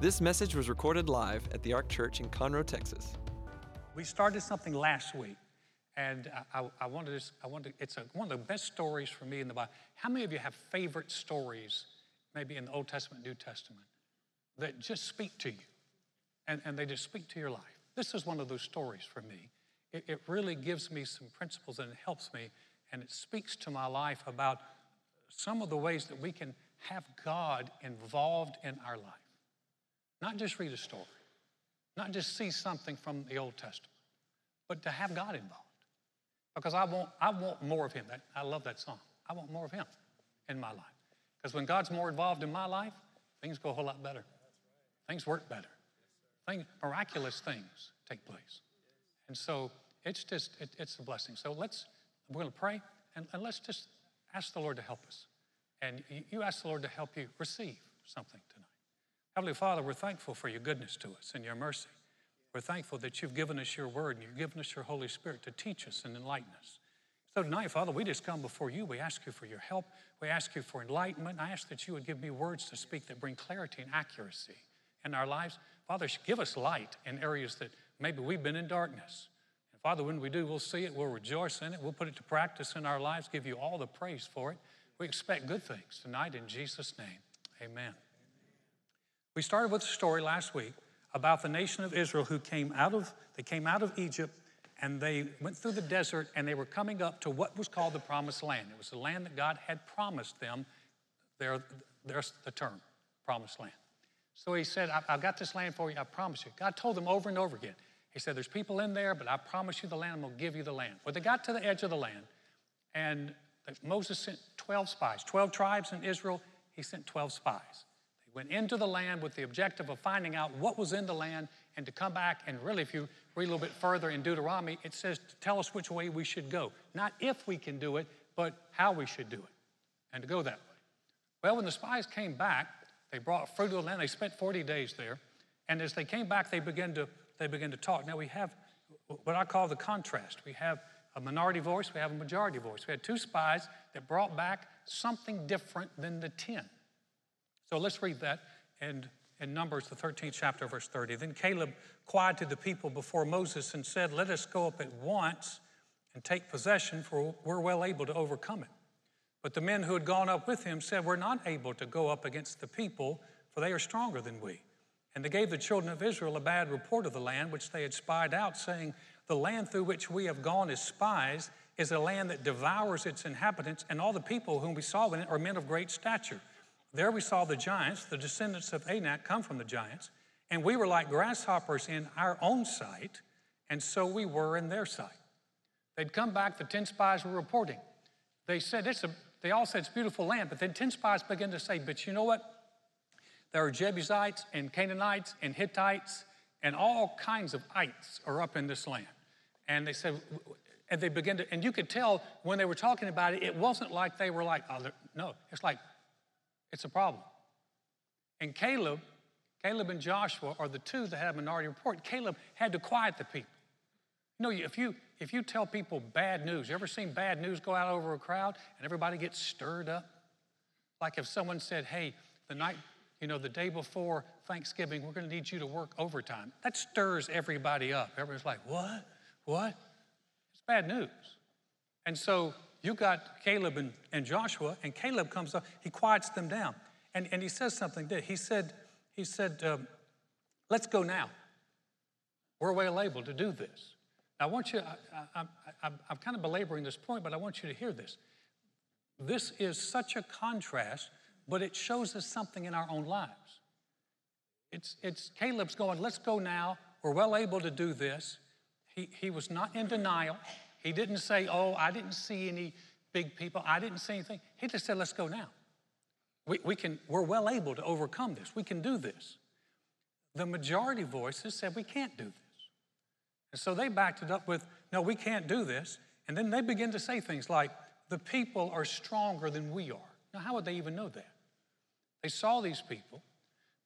This message was recorded live at the Ark Church in Conroe, Texas. We started something last week, and I, I, I wanted to, I wanted to, it's a, one of the best stories for me in the Bible. How many of you have favorite stories, maybe in the Old Testament, New Testament, that just speak to you and, and they just speak to your life? This is one of those stories for me. It, it really gives me some principles and it helps me, and it speaks to my life about some of the ways that we can have God involved in our life. Not just read a story, not just see something from the Old Testament, but to have God involved. Because I want, I want more of Him. That, I love that song. I want more of Him in my life. Because when God's more involved in my life, things go a whole lot better. Things work better. Things, miraculous things take place. And so it's just, it, it's a blessing. So let's, we're going to pray and, and let's just ask the Lord to help us. And you, you ask the Lord to help you receive something tonight. Heavenly Father, we're thankful for your goodness to us and your mercy. We're thankful that you've given us your word and you've given us your Holy Spirit to teach us and enlighten us. So tonight, Father, we just come before you. We ask you for your help. We ask you for enlightenment. I ask that you would give me words to speak that bring clarity and accuracy in our lives. Father, give us light in areas that maybe we've been in darkness. And Father, when we do, we'll see it, we'll rejoice in it, we'll put it to practice in our lives, give you all the praise for it. We expect good things tonight in Jesus' name. Amen. We started with a story last week about the nation of Israel who came out of they came out of Egypt and they went through the desert and they were coming up to what was called the promised land. It was the land that God had promised them. There, there's the term, promised land. So he said, I've got this land for you, I promise you. God told them over and over again. He said, There's people in there, but I promise you the land, I'm gonna give you the land. Well, they got to the edge of the land, and Moses sent 12 spies, 12 tribes in Israel, he sent 12 spies went into the land with the objective of finding out what was in the land and to come back. And really, if you read a little bit further in Deuteronomy, it says to tell us which way we should go. Not if we can do it, but how we should do it and to go that way. Well, when the spies came back, they brought fruit of the land. They spent 40 days there. And as they came back, they began to, they began to talk. Now we have what I call the contrast. We have a minority voice, we have a majority voice. We had two spies that brought back something different than the 10. So let's read that in, in Numbers, the 13th chapter, verse 30. Then Caleb quieted the people before Moses and said, Let us go up at once and take possession, for we're well able to overcome it. But the men who had gone up with him said, We're not able to go up against the people, for they are stronger than we. And they gave the children of Israel a bad report of the land which they had spied out, saying, The land through which we have gone as spies is a land that devours its inhabitants, and all the people whom we saw in it are men of great stature. There we saw the giants, the descendants of Anak come from the giants, and we were like grasshoppers in our own sight, and so we were in their sight. They'd come back, the 10 spies were reporting. They said, it's a, they all said it's beautiful land, but then 10 spies began to say, but you know what? There are Jebusites and Canaanites and Hittites and all kinds of ites are up in this land. And they said, and they began to, and you could tell when they were talking about it, it wasn't like they were like, oh, no, it's like it's a problem. And Caleb, Caleb and Joshua are the two that had a minority report. Caleb had to quiet the people. You know, if you if you tell people bad news, you ever seen bad news go out over a crowd and everybody gets stirred up? Like if someone said, "Hey, the night, you know, the day before Thanksgiving, we're going to need you to work overtime." That stirs everybody up. Everybody's like, "What? What?" It's bad news. And so you got Caleb and, and Joshua, and Caleb comes up, he quiets them down. And, and he says something. He said, he said um, let's go now. We're well able to do this. Now, I want you, I, I'm kind of belaboring this point, but I want you to hear this. This is such a contrast, but it shows us something in our own lives. It's, it's Caleb's going, let's go now. We're well able to do this. He, he was not in denial. He didn't say, Oh, I didn't see any big people. I didn't see anything. He just said, Let's go now. We, we can, we're well able to overcome this. We can do this. The majority voices said, We can't do this. And so they backed it up with, No, we can't do this. And then they begin to say things like, The people are stronger than we are. Now, how would they even know that? They saw these people,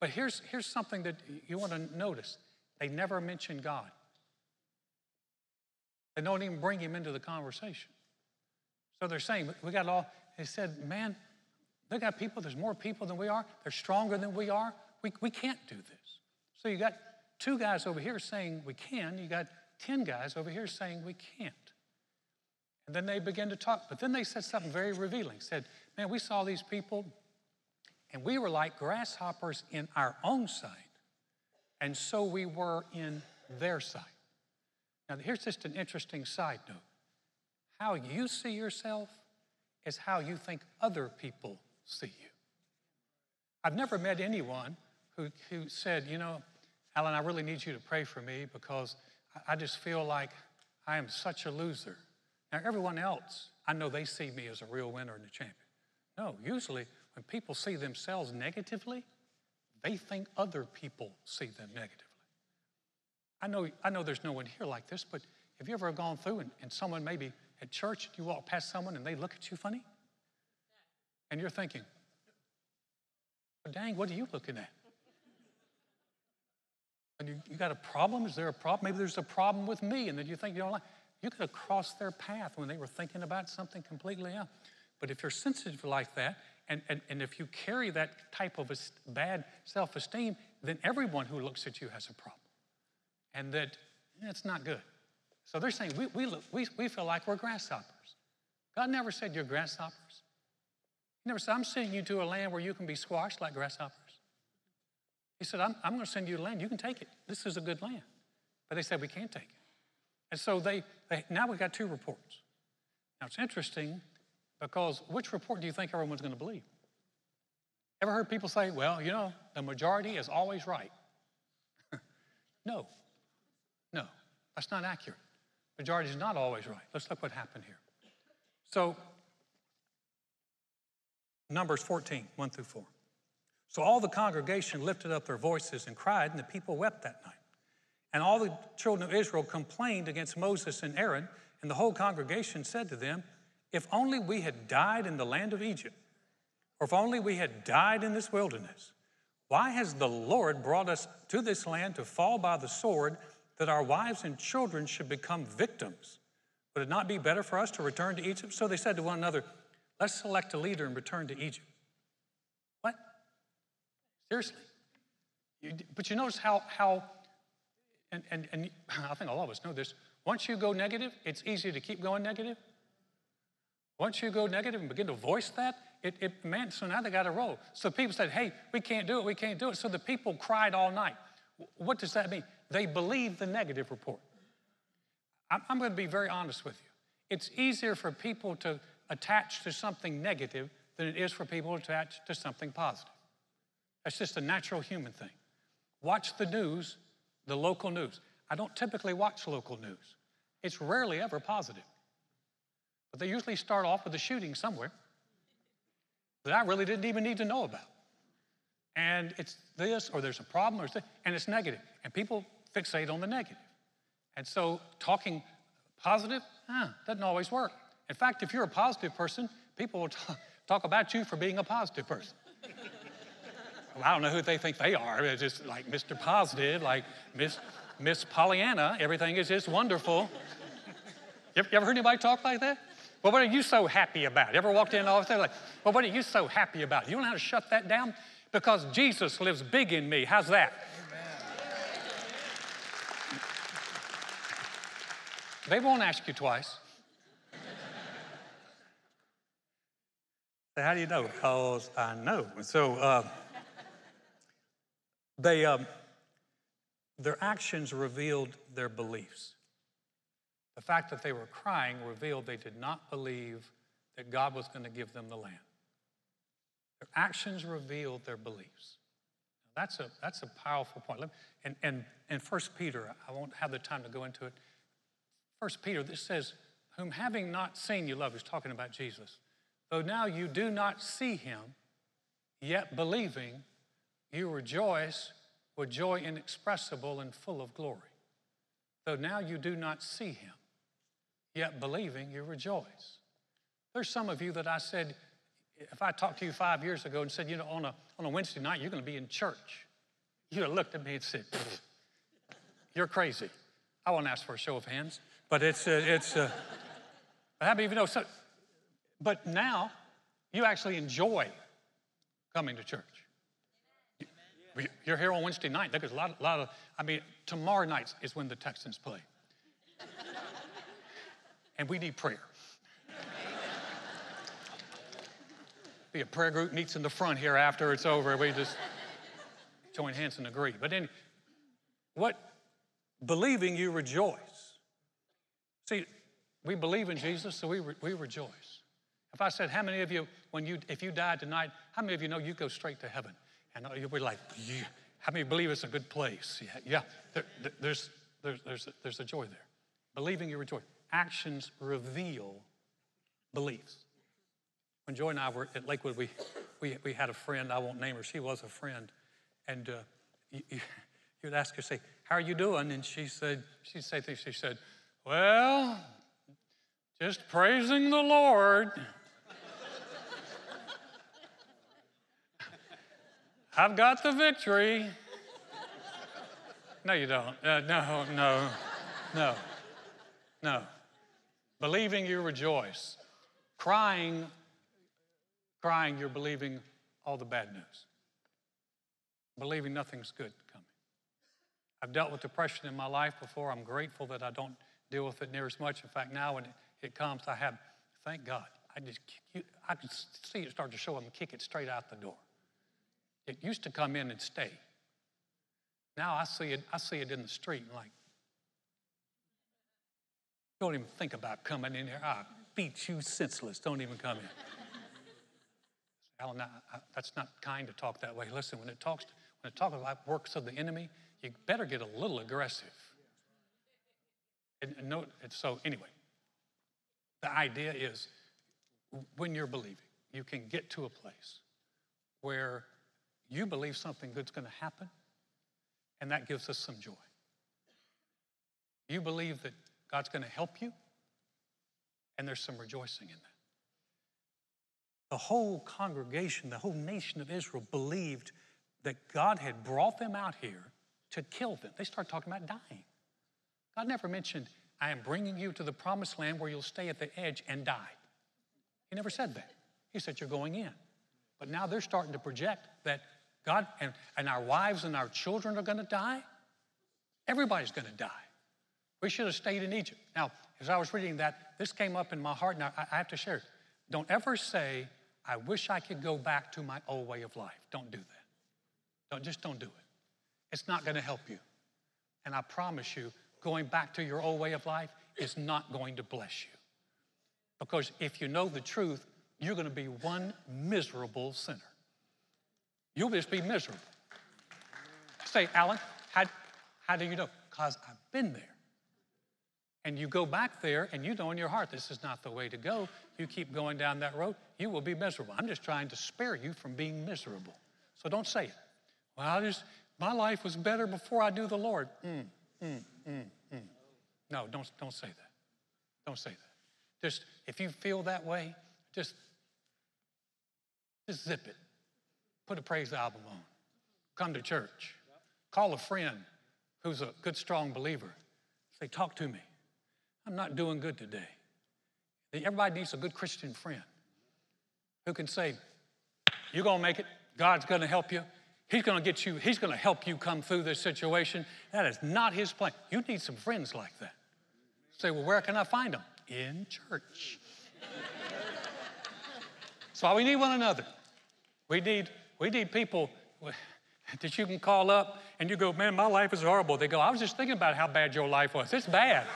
but here's, here's something that you want to notice they never mentioned God. They don't even bring him into the conversation. So they're saying, we got all, they said, man, they got people, there's more people than we are. They're stronger than we are. we, we can't do this. So you got two guys over here saying we can, you got 10 guys over here saying we can't. And then they began to talk, but then they said something very revealing. Said, Man, we saw these people, and we were like grasshoppers in our own sight, and so we were in their sight. Now, here's just an interesting side note how you see yourself is how you think other people see you. I've never met anyone who, who said, You know, Alan, I really need you to pray for me because I just feel like I am such a loser. Now, everyone else, I know they see me as a real winner and a champion. No, usually when people see themselves negatively, they think other people see them negatively. I know, I know there's no one here like this, but have you ever gone through and, and someone maybe at church, you walk past someone and they look at you funny? And you're thinking, well, dang, what are you looking at? And you, you got a problem? Is there a problem? Maybe there's a problem with me. And then you think you like, you could have crossed their path when they were thinking about something completely else. But if you're sensitive like that, and, and, and if you carry that type of a bad self esteem, then everyone who looks at you has a problem. And that it's not good. So they're saying we, we, look, we, we feel like we're grasshoppers. God never said you're grasshoppers. He never said, I'm sending you to a land where you can be squashed like grasshoppers. He said, I'm, I'm going to send you a land. You can take it. This is a good land. But they said, we can't take it. And so they, they now we've got two reports. Now it's interesting because which report do you think everyone's going to believe? Ever heard people say, well, you know, the majority is always right? no, no, that's not accurate. Majority is not always right. Let's look what happened here. So, Numbers 14, 1 through 4. So all the congregation lifted up their voices and cried, and the people wept that night. And all the children of Israel complained against Moses and Aaron, and the whole congregation said to them, If only we had died in the land of Egypt, or if only we had died in this wilderness. Why has the Lord brought us to this land to fall by the sword, that our wives and children should become victims? Would it not be better for us to return to Egypt? So they said to one another, Let's select a leader and return to Egypt. What? Seriously? You, but you notice how, how and, and, and I think all of us know this, once you go negative, it's easy to keep going negative. Once you go negative and begin to voice that, it, it man, so now they got to roll. So people said, hey, we can't do it, we can't do it. So the people cried all night. What does that mean? They believe the negative report. I'm, I'm going to be very honest with you. It's easier for people to attach to something negative than it is for people to attach to something positive. That's just a natural human thing. Watch the news the local news. I don't typically watch local news, it's rarely ever positive. But they usually start off with a shooting somewhere that I really didn't even need to know about. And it's this, or there's a problem, or and it's negative. And people fixate on the negative. And so talking positive, doesn't always work. In fact, if you're a positive person, people will talk about you for being a positive person. I don't know who they think they are. It's just like Mr. Positive, like Miss, Miss Pollyanna. Everything is just wonderful. You ever, you ever heard anybody talk like that? Well, what are you so happy about? You ever walked in and all like, well, what are you so happy about? You don't know how to shut that down? Because Jesus lives big in me. How's that? They won't ask you twice. How do you know? Because I know. So, uh, they, um, their actions revealed their beliefs. The fact that they were crying revealed they did not believe that God was going to give them the land. Their actions revealed their beliefs. That's a, that's a powerful point. And, and, and 1 Peter, I won't have the time to go into it. 1 Peter, this says, Whom having not seen you love, he's talking about Jesus. Though now you do not see him, yet believing, you rejoice with joy inexpressible and full of glory. Though now you do not see him, yet believing you rejoice. There's some of you that I said, if I talked to you five years ago and said, you know, on a, on a Wednesday night, you're going to be in church, you'd have looked at me and said, you're crazy. I won't ask for a show of hands, but it's, uh, it's, uh, many of you know? So, but now you actually enjoy coming to church. You're here on Wednesday night. There's a lot, a lot of, I mean, tomorrow night is when the Texans play. and we need prayer. Be a prayer group meets in the front here after it's over. We just join hands and agree. But then, what? Believing you rejoice. See, we believe in Jesus, so we, re- we rejoice. If I said, how many of you, when you, if you died tonight, how many of you know you go straight to heaven? And you'll be like, yeah. how many believe it's a good place? Yeah, yeah. There, there, there's, there's, there's, a, there's a joy there. Believing you rejoice. Actions reveal beliefs. When Joy and I were at Lakewood, we, we, we had a friend, I won't name her, she was a friend. And uh, you, you, you'd ask her, say, how are you doing? And she said, she'd say things, she said, well, just praising the Lord. I've got the victory. No, you don't. Uh, no, no, no, no. Believing you rejoice. Crying, crying, you're believing all the bad news. Believing nothing's good coming. I've dealt with depression in my life before. I'm grateful that I don't deal with it near as much. In fact, now when it, comes, I have, thank God, I just, I can see it start to show up and kick it straight out the door. It used to come in and stay. Now I see it, I see it in the street and like, don't even think about coming in here. I beat you senseless. Don't even come in. Alan, that's not kind to talk that way. Listen, when it talks, when it talks about works of the enemy, you better get a little aggressive. And, and no, and so anyway, the idea is when you're believing, you can get to a place where you believe something good's going to happen, and that gives us some joy. You believe that God's going to help you, and there's some rejoicing in that. The whole congregation, the whole nation of Israel believed that God had brought them out here to kill them. They start talking about dying. God never mentioned, I am bringing you to the promised land where you'll stay at the edge and die. He never said that. He said, You're going in. But now they're starting to project that God and, and our wives and our children are going to die. Everybody's going to die. We should have stayed in Egypt. Now, as I was reading that, this came up in my heart, and I, I have to share it. Don't ever say, I wish I could go back to my old way of life. Don't do that. Don't, just don't do it. It's not going to help you. And I promise you, going back to your old way of life is not going to bless you. Because if you know the truth, you're going to be one miserable sinner. You'll just be miserable. Say, Alan, how, how do you know? Because I've been there. And you go back there and you know in your heart this is not the way to go. You keep going down that road, you will be miserable. I'm just trying to spare you from being miserable. So don't say it. Well, just, my life was better before I knew the Lord. Mm, mm, mm, mm. No, don't, don't say that. Don't say that. Just, if you feel that way, just, just zip it. Put a praise album on. Come to church. Call a friend who's a good, strong believer. Say, talk to me. I'm not doing good today. Everybody needs a good Christian friend who can say, You're going to make it. God's going to help you. He's going to get you, He's going to help you come through this situation. That is not His plan. You need some friends like that. Say, Well, where can I find them? In church. That's why we need one another. We need, we need people that you can call up and you go, Man, my life is horrible. They go, I was just thinking about how bad your life was. It's bad.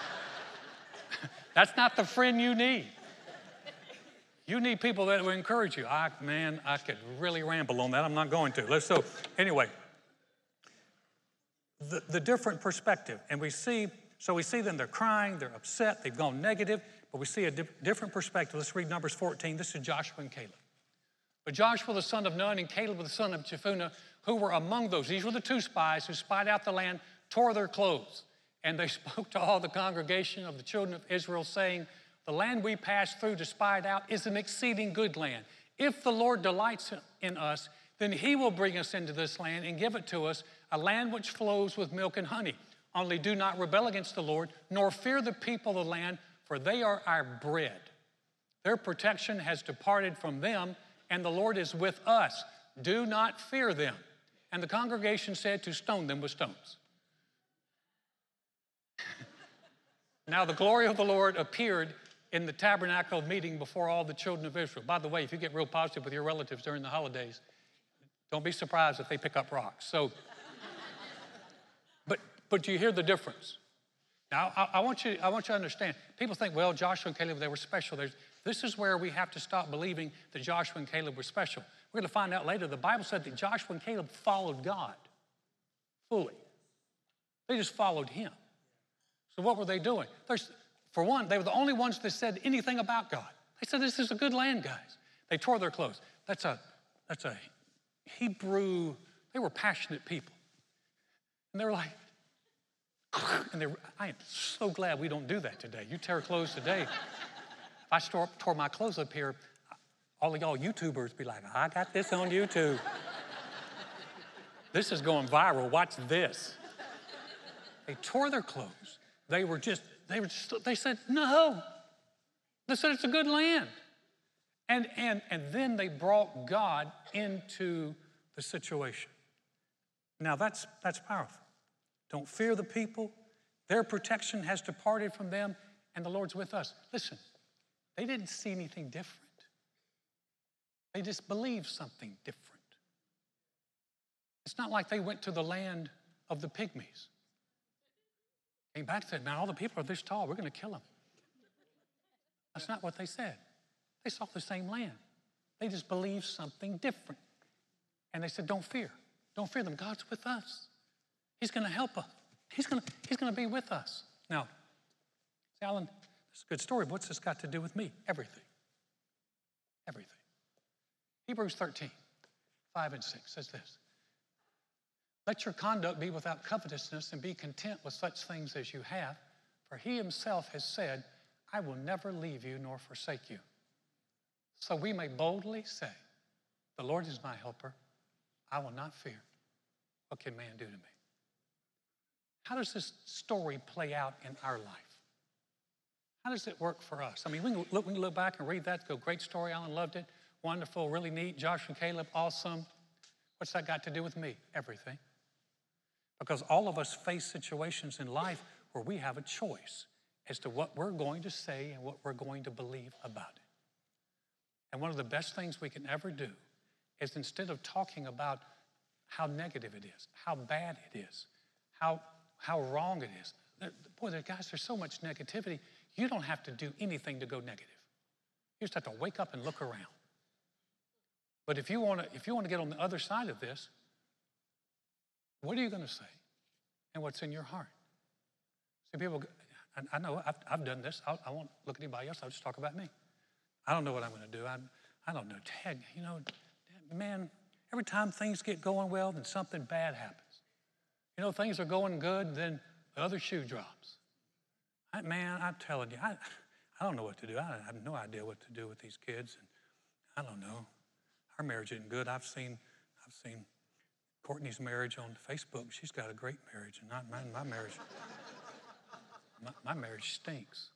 That's not the friend you need. You need people that will encourage you. I, man, I could really ramble on that. I'm not going to. Let's so anyway. The, the different perspective, and we see, so we see them, they're crying, they're upset, they've gone negative, but we see a di- different perspective. Let's read Numbers 14. This is Joshua and Caleb. But Joshua the son of Nun and Caleb the son of Jephunneh, who were among those, these were the two spies who spied out the land, tore their clothes. And they spoke to all the congregation of the children of Israel, saying, The land we passed through to spy it out is an exceeding good land. If the Lord delights in us, then he will bring us into this land and give it to us, a land which flows with milk and honey. Only do not rebel against the Lord, nor fear the people of the land, for they are our bread. Their protection has departed from them, and the Lord is with us. Do not fear them. And the congregation said to stone them with stones. now the glory of the Lord appeared in the tabernacle meeting before all the children of Israel. By the way, if you get real positive with your relatives during the holidays, don't be surprised if they pick up rocks. So, but but do you hear the difference. Now, I, I, want you, I want you to understand. People think, well, Joshua and Caleb, they were special. There's, this is where we have to stop believing that Joshua and Caleb were special. We're going to find out later. The Bible said that Joshua and Caleb followed God fully. They just followed him. So what were they doing? There's, for one, they were the only ones that said anything about God. They said, this is a good land, guys. They tore their clothes. That's a, that's a Hebrew, they were passionate people. And they were like, and they were, I am so glad we don't do that today. You tear clothes today. if I tore, tore my clothes up here, all of y'all YouTubers be like, I got this on YouTube. this is going viral. Watch this. They tore their clothes. They were just, they were just, they said, no. They said it's a good land. And, and, and then they brought God into the situation. Now that's, that's powerful. Don't fear the people. Their protection has departed from them, and the Lord's with us. Listen, they didn't see anything different. They just believed something different. It's not like they went to the land of the pygmies. Came back and said, Man, all the people are this tall, we're going to kill them. That's not what they said. They saw the same land. They just believed something different. And they said, Don't fear. Don't fear them. God's with us. He's going to help us. He's going to, he's going to be with us. Now, Alan, this is a good story. but What's this got to do with me? Everything. Everything. Hebrews 13, 5 and 6 says this Let your conduct be without covetousness and be content with such things as you have, for he himself has said, I will never leave you nor forsake you. So we may boldly say, The Lord is my helper. I will not fear. What can man do to me? How does this story play out in our life? How does it work for us? I mean, we can look, we can look back and read that, go, great story, Alan loved it, wonderful, really neat, Josh and Caleb, awesome. What's that got to do with me? Everything. Because all of us face situations in life where we have a choice as to what we're going to say and what we're going to believe about it. And one of the best things we can ever do is instead of talking about how negative it is, how bad it is, how how wrong it is. Boy, there, guys, there's so much negativity. You don't have to do anything to go negative. You just have to wake up and look around. But if you want to, if you want to get on the other side of this, what are you going to say? And what's in your heart? See, people, I, I know I've, I've, done this. I'll, I will not look at anybody else. I'll just talk about me. I don't know what I'm going to do. I, I don't know. Dad, you know, man, every time things get going well, then something bad happens. You know, things are going good, then the other shoe drops. I, man, I'm telling you, I, I don't know what to do. I, have no idea what to do with these kids. And I don't know. Our marriage isn't good. I've seen, I've seen Courtney's marriage on Facebook. She's got a great marriage, and not mine, my marriage. my, my marriage stinks.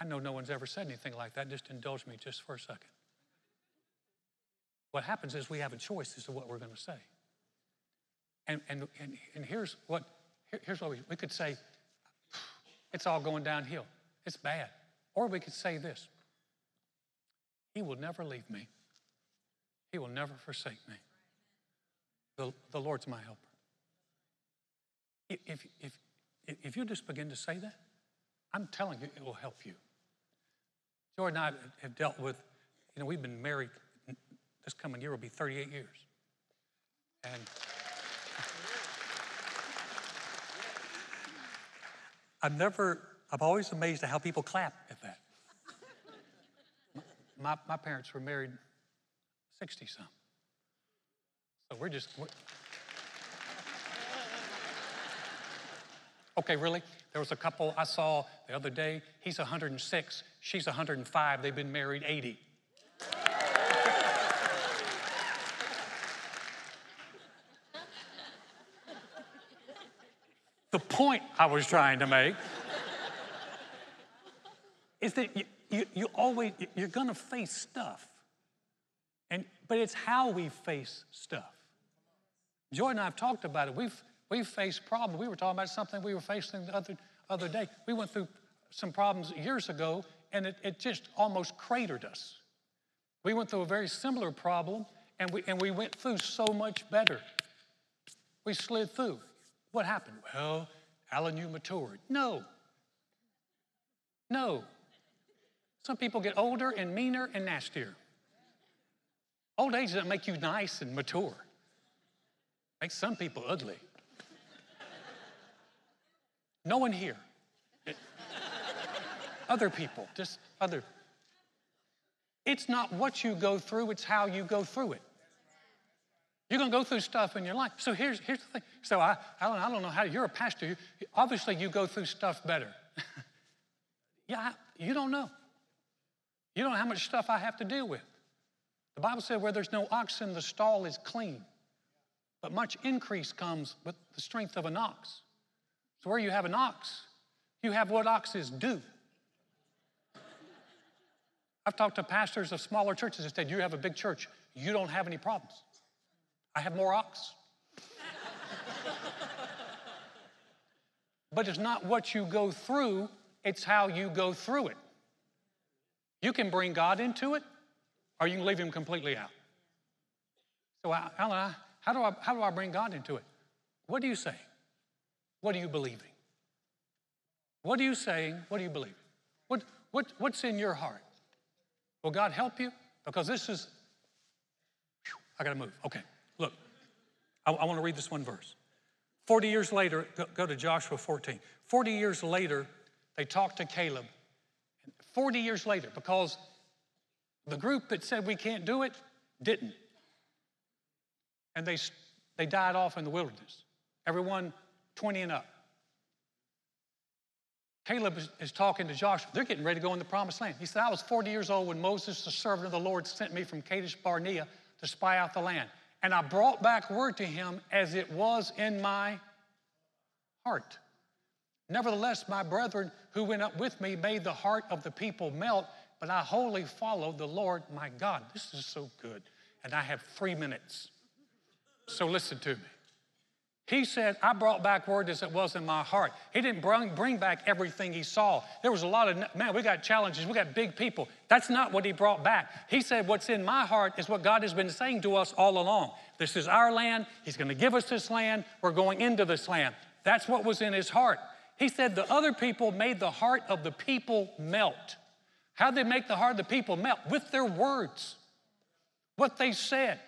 I know no one's ever said anything like that. Just indulge me just for a second. What happens is we have a choice as to what we're going to say. And, and, and, and here's what, here's what we, we could say, it's all going downhill. It's bad. Or we could say this He will never leave me, He will never forsake me. The, the Lord's my helper. If, if, if you just begin to say that, I'm telling you, it will help you. Joy and I have dealt with, you know, we've been married, this coming year will be 38 years. And I've never, I'm always amazed at how people clap at that. My, my parents were married 60 some. So we're just. We're... Okay, really? There was a couple I saw the other day. He's 106, she's 105. They've been married 80. The point I was trying to make is that you, you, you always, you're gonna face stuff. And, but it's how we face stuff. Joy and I have talked about it. We've, we've faced problems. We were talking about something we were facing the other, other day. We went through some problems years ago, and it, it just almost cratered us. We went through a very similar problem, and we, and we went through so much better. We slid through. What happened? Well, Alan, you matured. No. No. Some people get older and meaner and nastier. Old age doesn't make you nice and mature. Makes some people ugly. No one here. other people, just other. It's not what you go through, it's how you go through it. You're going to go through stuff in your life. So here's, here's the thing. So I, don't, I don't know how, you're a pastor. You, obviously, you go through stuff better. yeah, you don't know. You don't know how much stuff I have to deal with. The Bible said, where there's no oxen, the stall is clean. But much increase comes with the strength of an ox. So where you have an ox, you have what oxes do. I've talked to pastors of smaller churches that said, You have a big church, you don't have any problems. I have more ox. but it's not what you go through, it's how you go through it. You can bring God into it, or you can leave Him completely out. So, Alan, how do I, how do I bring God into it? What are you saying? What are you believing? What are you saying? What are you believing? What, what, what's in your heart? Will God help you? Because this is, whew, I got to move. Okay, look, I, I want to read this one verse. 40 years later, go, go to Joshua 14. 40 years later, they talked to Caleb. 40 years later, because the group that said we can't do it didn't. And they, they died off in the wilderness. Everyone 20 and up. Caleb is, talking to Joshua. They're getting ready to go in the promised land. He said, I was 40 years old when Moses, the servant of the Lord, sent me from Kadesh Barnea to spy out the land. And I brought back word to him as it was in my heart. Nevertheless, my brethren who went up with me made the heart of the people melt, but I wholly followed the Lord my God. This is so good. And I have three minutes. So listen to me. He said, I brought back word as it was in my heart. He didn't bring, bring back everything he saw. There was a lot of, man, we got challenges, we got big people. That's not what he brought back. He said, What's in my heart is what God has been saying to us all along. This is our land. He's going to give us this land. We're going into this land. That's what was in his heart. He said, The other people made the heart of the people melt. How'd they make the heart of the people melt? With their words, what they said.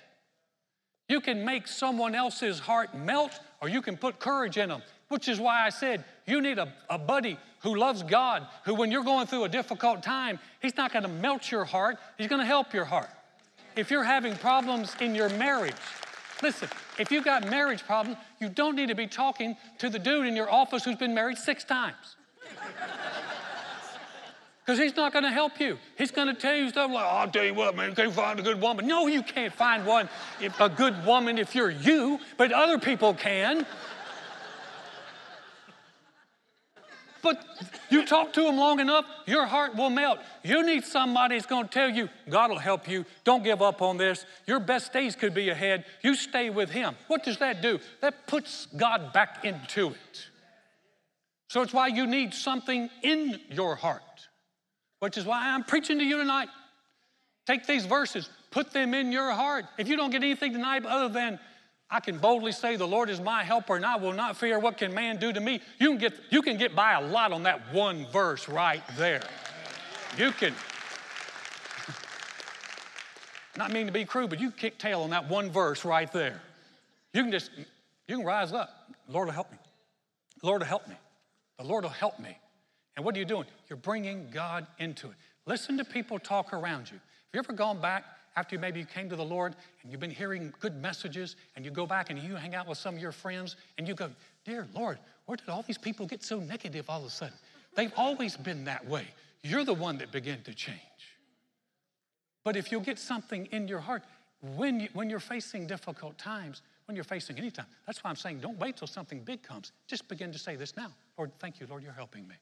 You can make someone else's heart melt or you can put courage in them, which is why I said you need a, a buddy who loves God, who, when you're going through a difficult time, he's not going to melt your heart, he's going to help your heart. If you're having problems in your marriage, listen, if you've got marriage problems, you don't need to be talking to the dude in your office who's been married six times because he's not going to help you. He's going to tell you stuff like, oh, I'll tell you what, man, you can't find a good woman. No, you can't find one, if, a good woman if you're you, but other people can. But you talk to him long enough, your heart will melt. You need somebody that's going to tell you, God will help you. Don't give up on this. Your best days could be ahead. You stay with him. What does that do? That puts God back into it. So it's why you need something in your heart which is why I'm preaching to you tonight. Take these verses, put them in your heart. If you don't get anything tonight other than, I can boldly say, The Lord is my helper, and I will not fear what can man do to me. You can get, you can get by a lot on that one verse right there. You can. Not mean to be crude, but you kick tail on that one verse right there. You can just, you can rise up. Lord will help me. Lord will help me. The Lord will help me. And what are you doing? You're bringing God into it. Listen to people talk around you. Have you ever gone back after maybe you came to the Lord and you've been hearing good messages and you go back and you hang out with some of your friends and you go, Dear Lord, where did all these people get so negative all of a sudden? They've always been that way. You're the one that began to change. But if you'll get something in your heart, when, you, when you're facing difficult times, when you're facing any time, that's why I'm saying don't wait till something big comes. Just begin to say this now. Lord, thank you, Lord, you're helping me.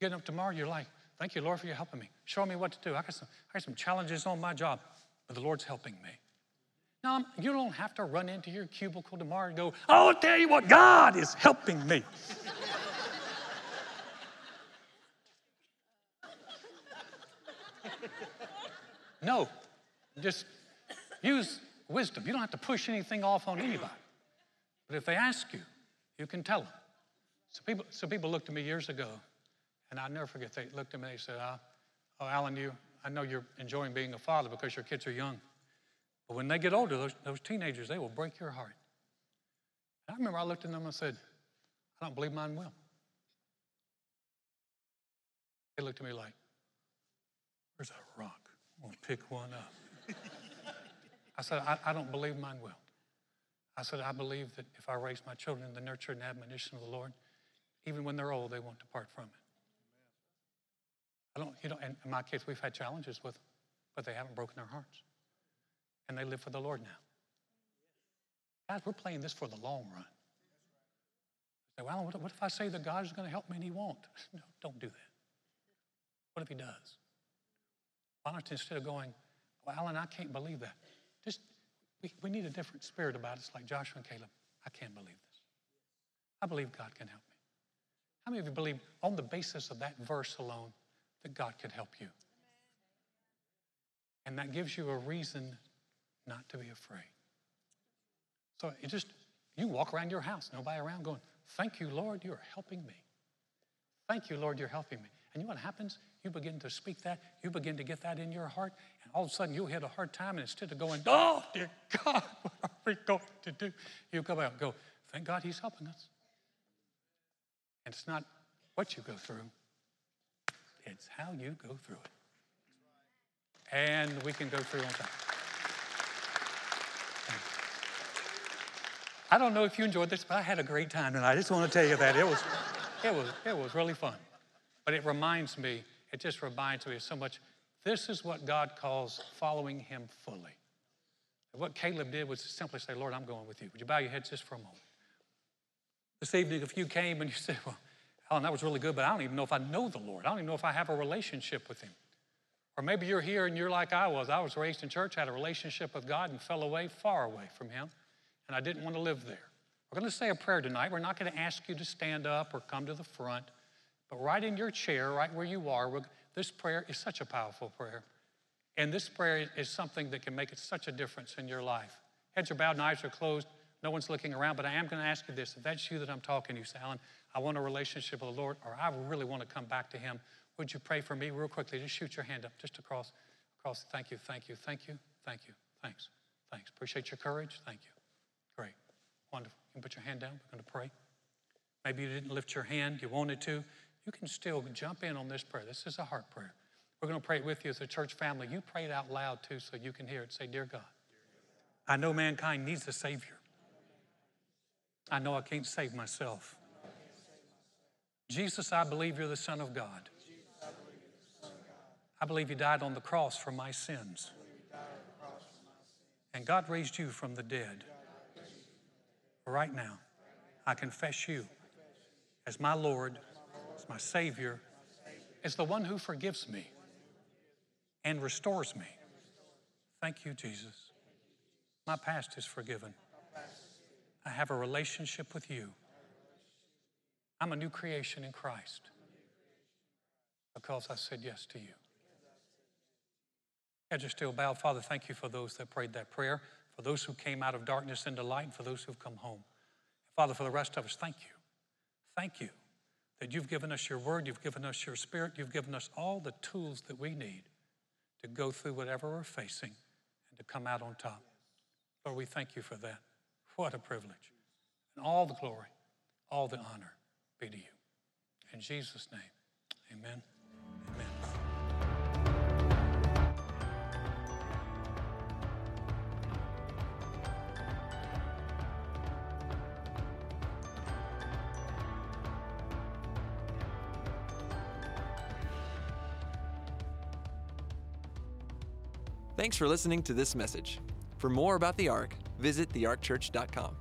Getting up tomorrow, you're like, thank you, Lord, for your helping me. Show me what to do. I got some, I got some challenges on my job, but the Lord's helping me. No, you don't have to run into your cubicle tomorrow and go, I'll tell you what, God is helping me. no, just use wisdom. You don't have to push anything off on anybody. But if they ask you, you can tell them. So people, so people looked at me years ago, and I'll never forget, they looked at me and they said, oh, oh, Alan, you, I know you're enjoying being a father because your kids are young. But when they get older, those, those teenagers, they will break your heart. And I remember I looked at them and I said, I don't believe mine will. They looked at me like, Where's that rock? I'm going to pick one up. I said, I, I don't believe mine will. I said, I believe that if I raise my children in the nurture and admonition of the Lord, even when they're old, they won't depart from it. I don't, you know, and in my case, we've had challenges with them, but they haven't broken their hearts. And they live for the Lord now. Guys, we're playing this for the long run. Say, well, what, what if I say that God is going to help me and He won't? No, don't do that. What if He does? Why not instead of going, well, Alan, I can't believe that. Just, we, we need a different spirit about it. It's like Joshua and Caleb. I can't believe this. I believe God can help me. How many of you believe on the basis of that verse alone that God can help you? And that gives you a reason not to be afraid. So it just, you walk around your house, nobody around going, Thank you, Lord, you're helping me. Thank you, Lord, you're helping me. And you know what happens? You begin to speak that, you begin to get that in your heart, and all of a sudden you'll hit a hard time, and instead of going, Oh, dear God, what are we going to do? You come out and go, Thank God he's helping us. And it's not what you go through, it's how you go through it. And we can go through on time. I don't know if you enjoyed this, but I had a great time tonight. I just want to tell you that. It was, it was, it was really fun. But it reminds me, it just reminds me so much. This is what God calls following Him fully. what Caleb did was simply say, Lord, I'm going with you. Would you bow your heads just for a moment? This evening, if you came and you said, Well, Alan, that was really good, but I don't even know if I know the Lord. I don't even know if I have a relationship with Him. Or maybe you're here and you're like I was. I was raised in church, had a relationship with God, and fell away, far away from Him and I didn't want to live there. We're going to say a prayer tonight. We're not going to ask you to stand up or come to the front, but right in your chair, right where you are, this prayer is such a powerful prayer. And this prayer is something that can make such a difference in your life. Heads are bowed and eyes are closed. No one's looking around, but I am going to ask you this. If that's you that I'm talking to, you say, Alan, I want a relationship with the Lord, or I really want to come back to Him. Would you pray for me real quickly? Just shoot your hand up, just across. across. Thank you, thank you, thank you, thank you. Thanks, thanks. Appreciate your courage. Thank you. Great. Wonderful. You can put your hand down. We're going to pray. Maybe you didn't lift your hand, you wanted to. You can still jump in on this prayer. This is a heart prayer. We're going to pray it with you as a church family. You pray it out loud too so you can hear it. Say, Dear God, I know mankind needs a Savior. I know I can't save myself. Jesus, I believe you're the Son of God. I believe you died on the cross for my sins. And God raised you from the dead right now, I confess you as my Lord, as my Savior, as the one who forgives me and restores me. Thank you, Jesus. My past is forgiven. I have a relationship with you. I'm a new creation in Christ because I said yes to you. Heads are still bowed. Father, thank you for those that prayed that prayer for those who came out of darkness into light, and for those who've come home. Father, for the rest of us, thank you. Thank you that you've given us your word, you've given us your spirit, you've given us all the tools that we need to go through whatever we're facing and to come out on top. Lord, we thank you for that. What a privilege. And all the glory, all the honor be to you. In Jesus' name, amen. Amen. Thanks for listening to this message. For more about the Ark, visit thearkchurch.com.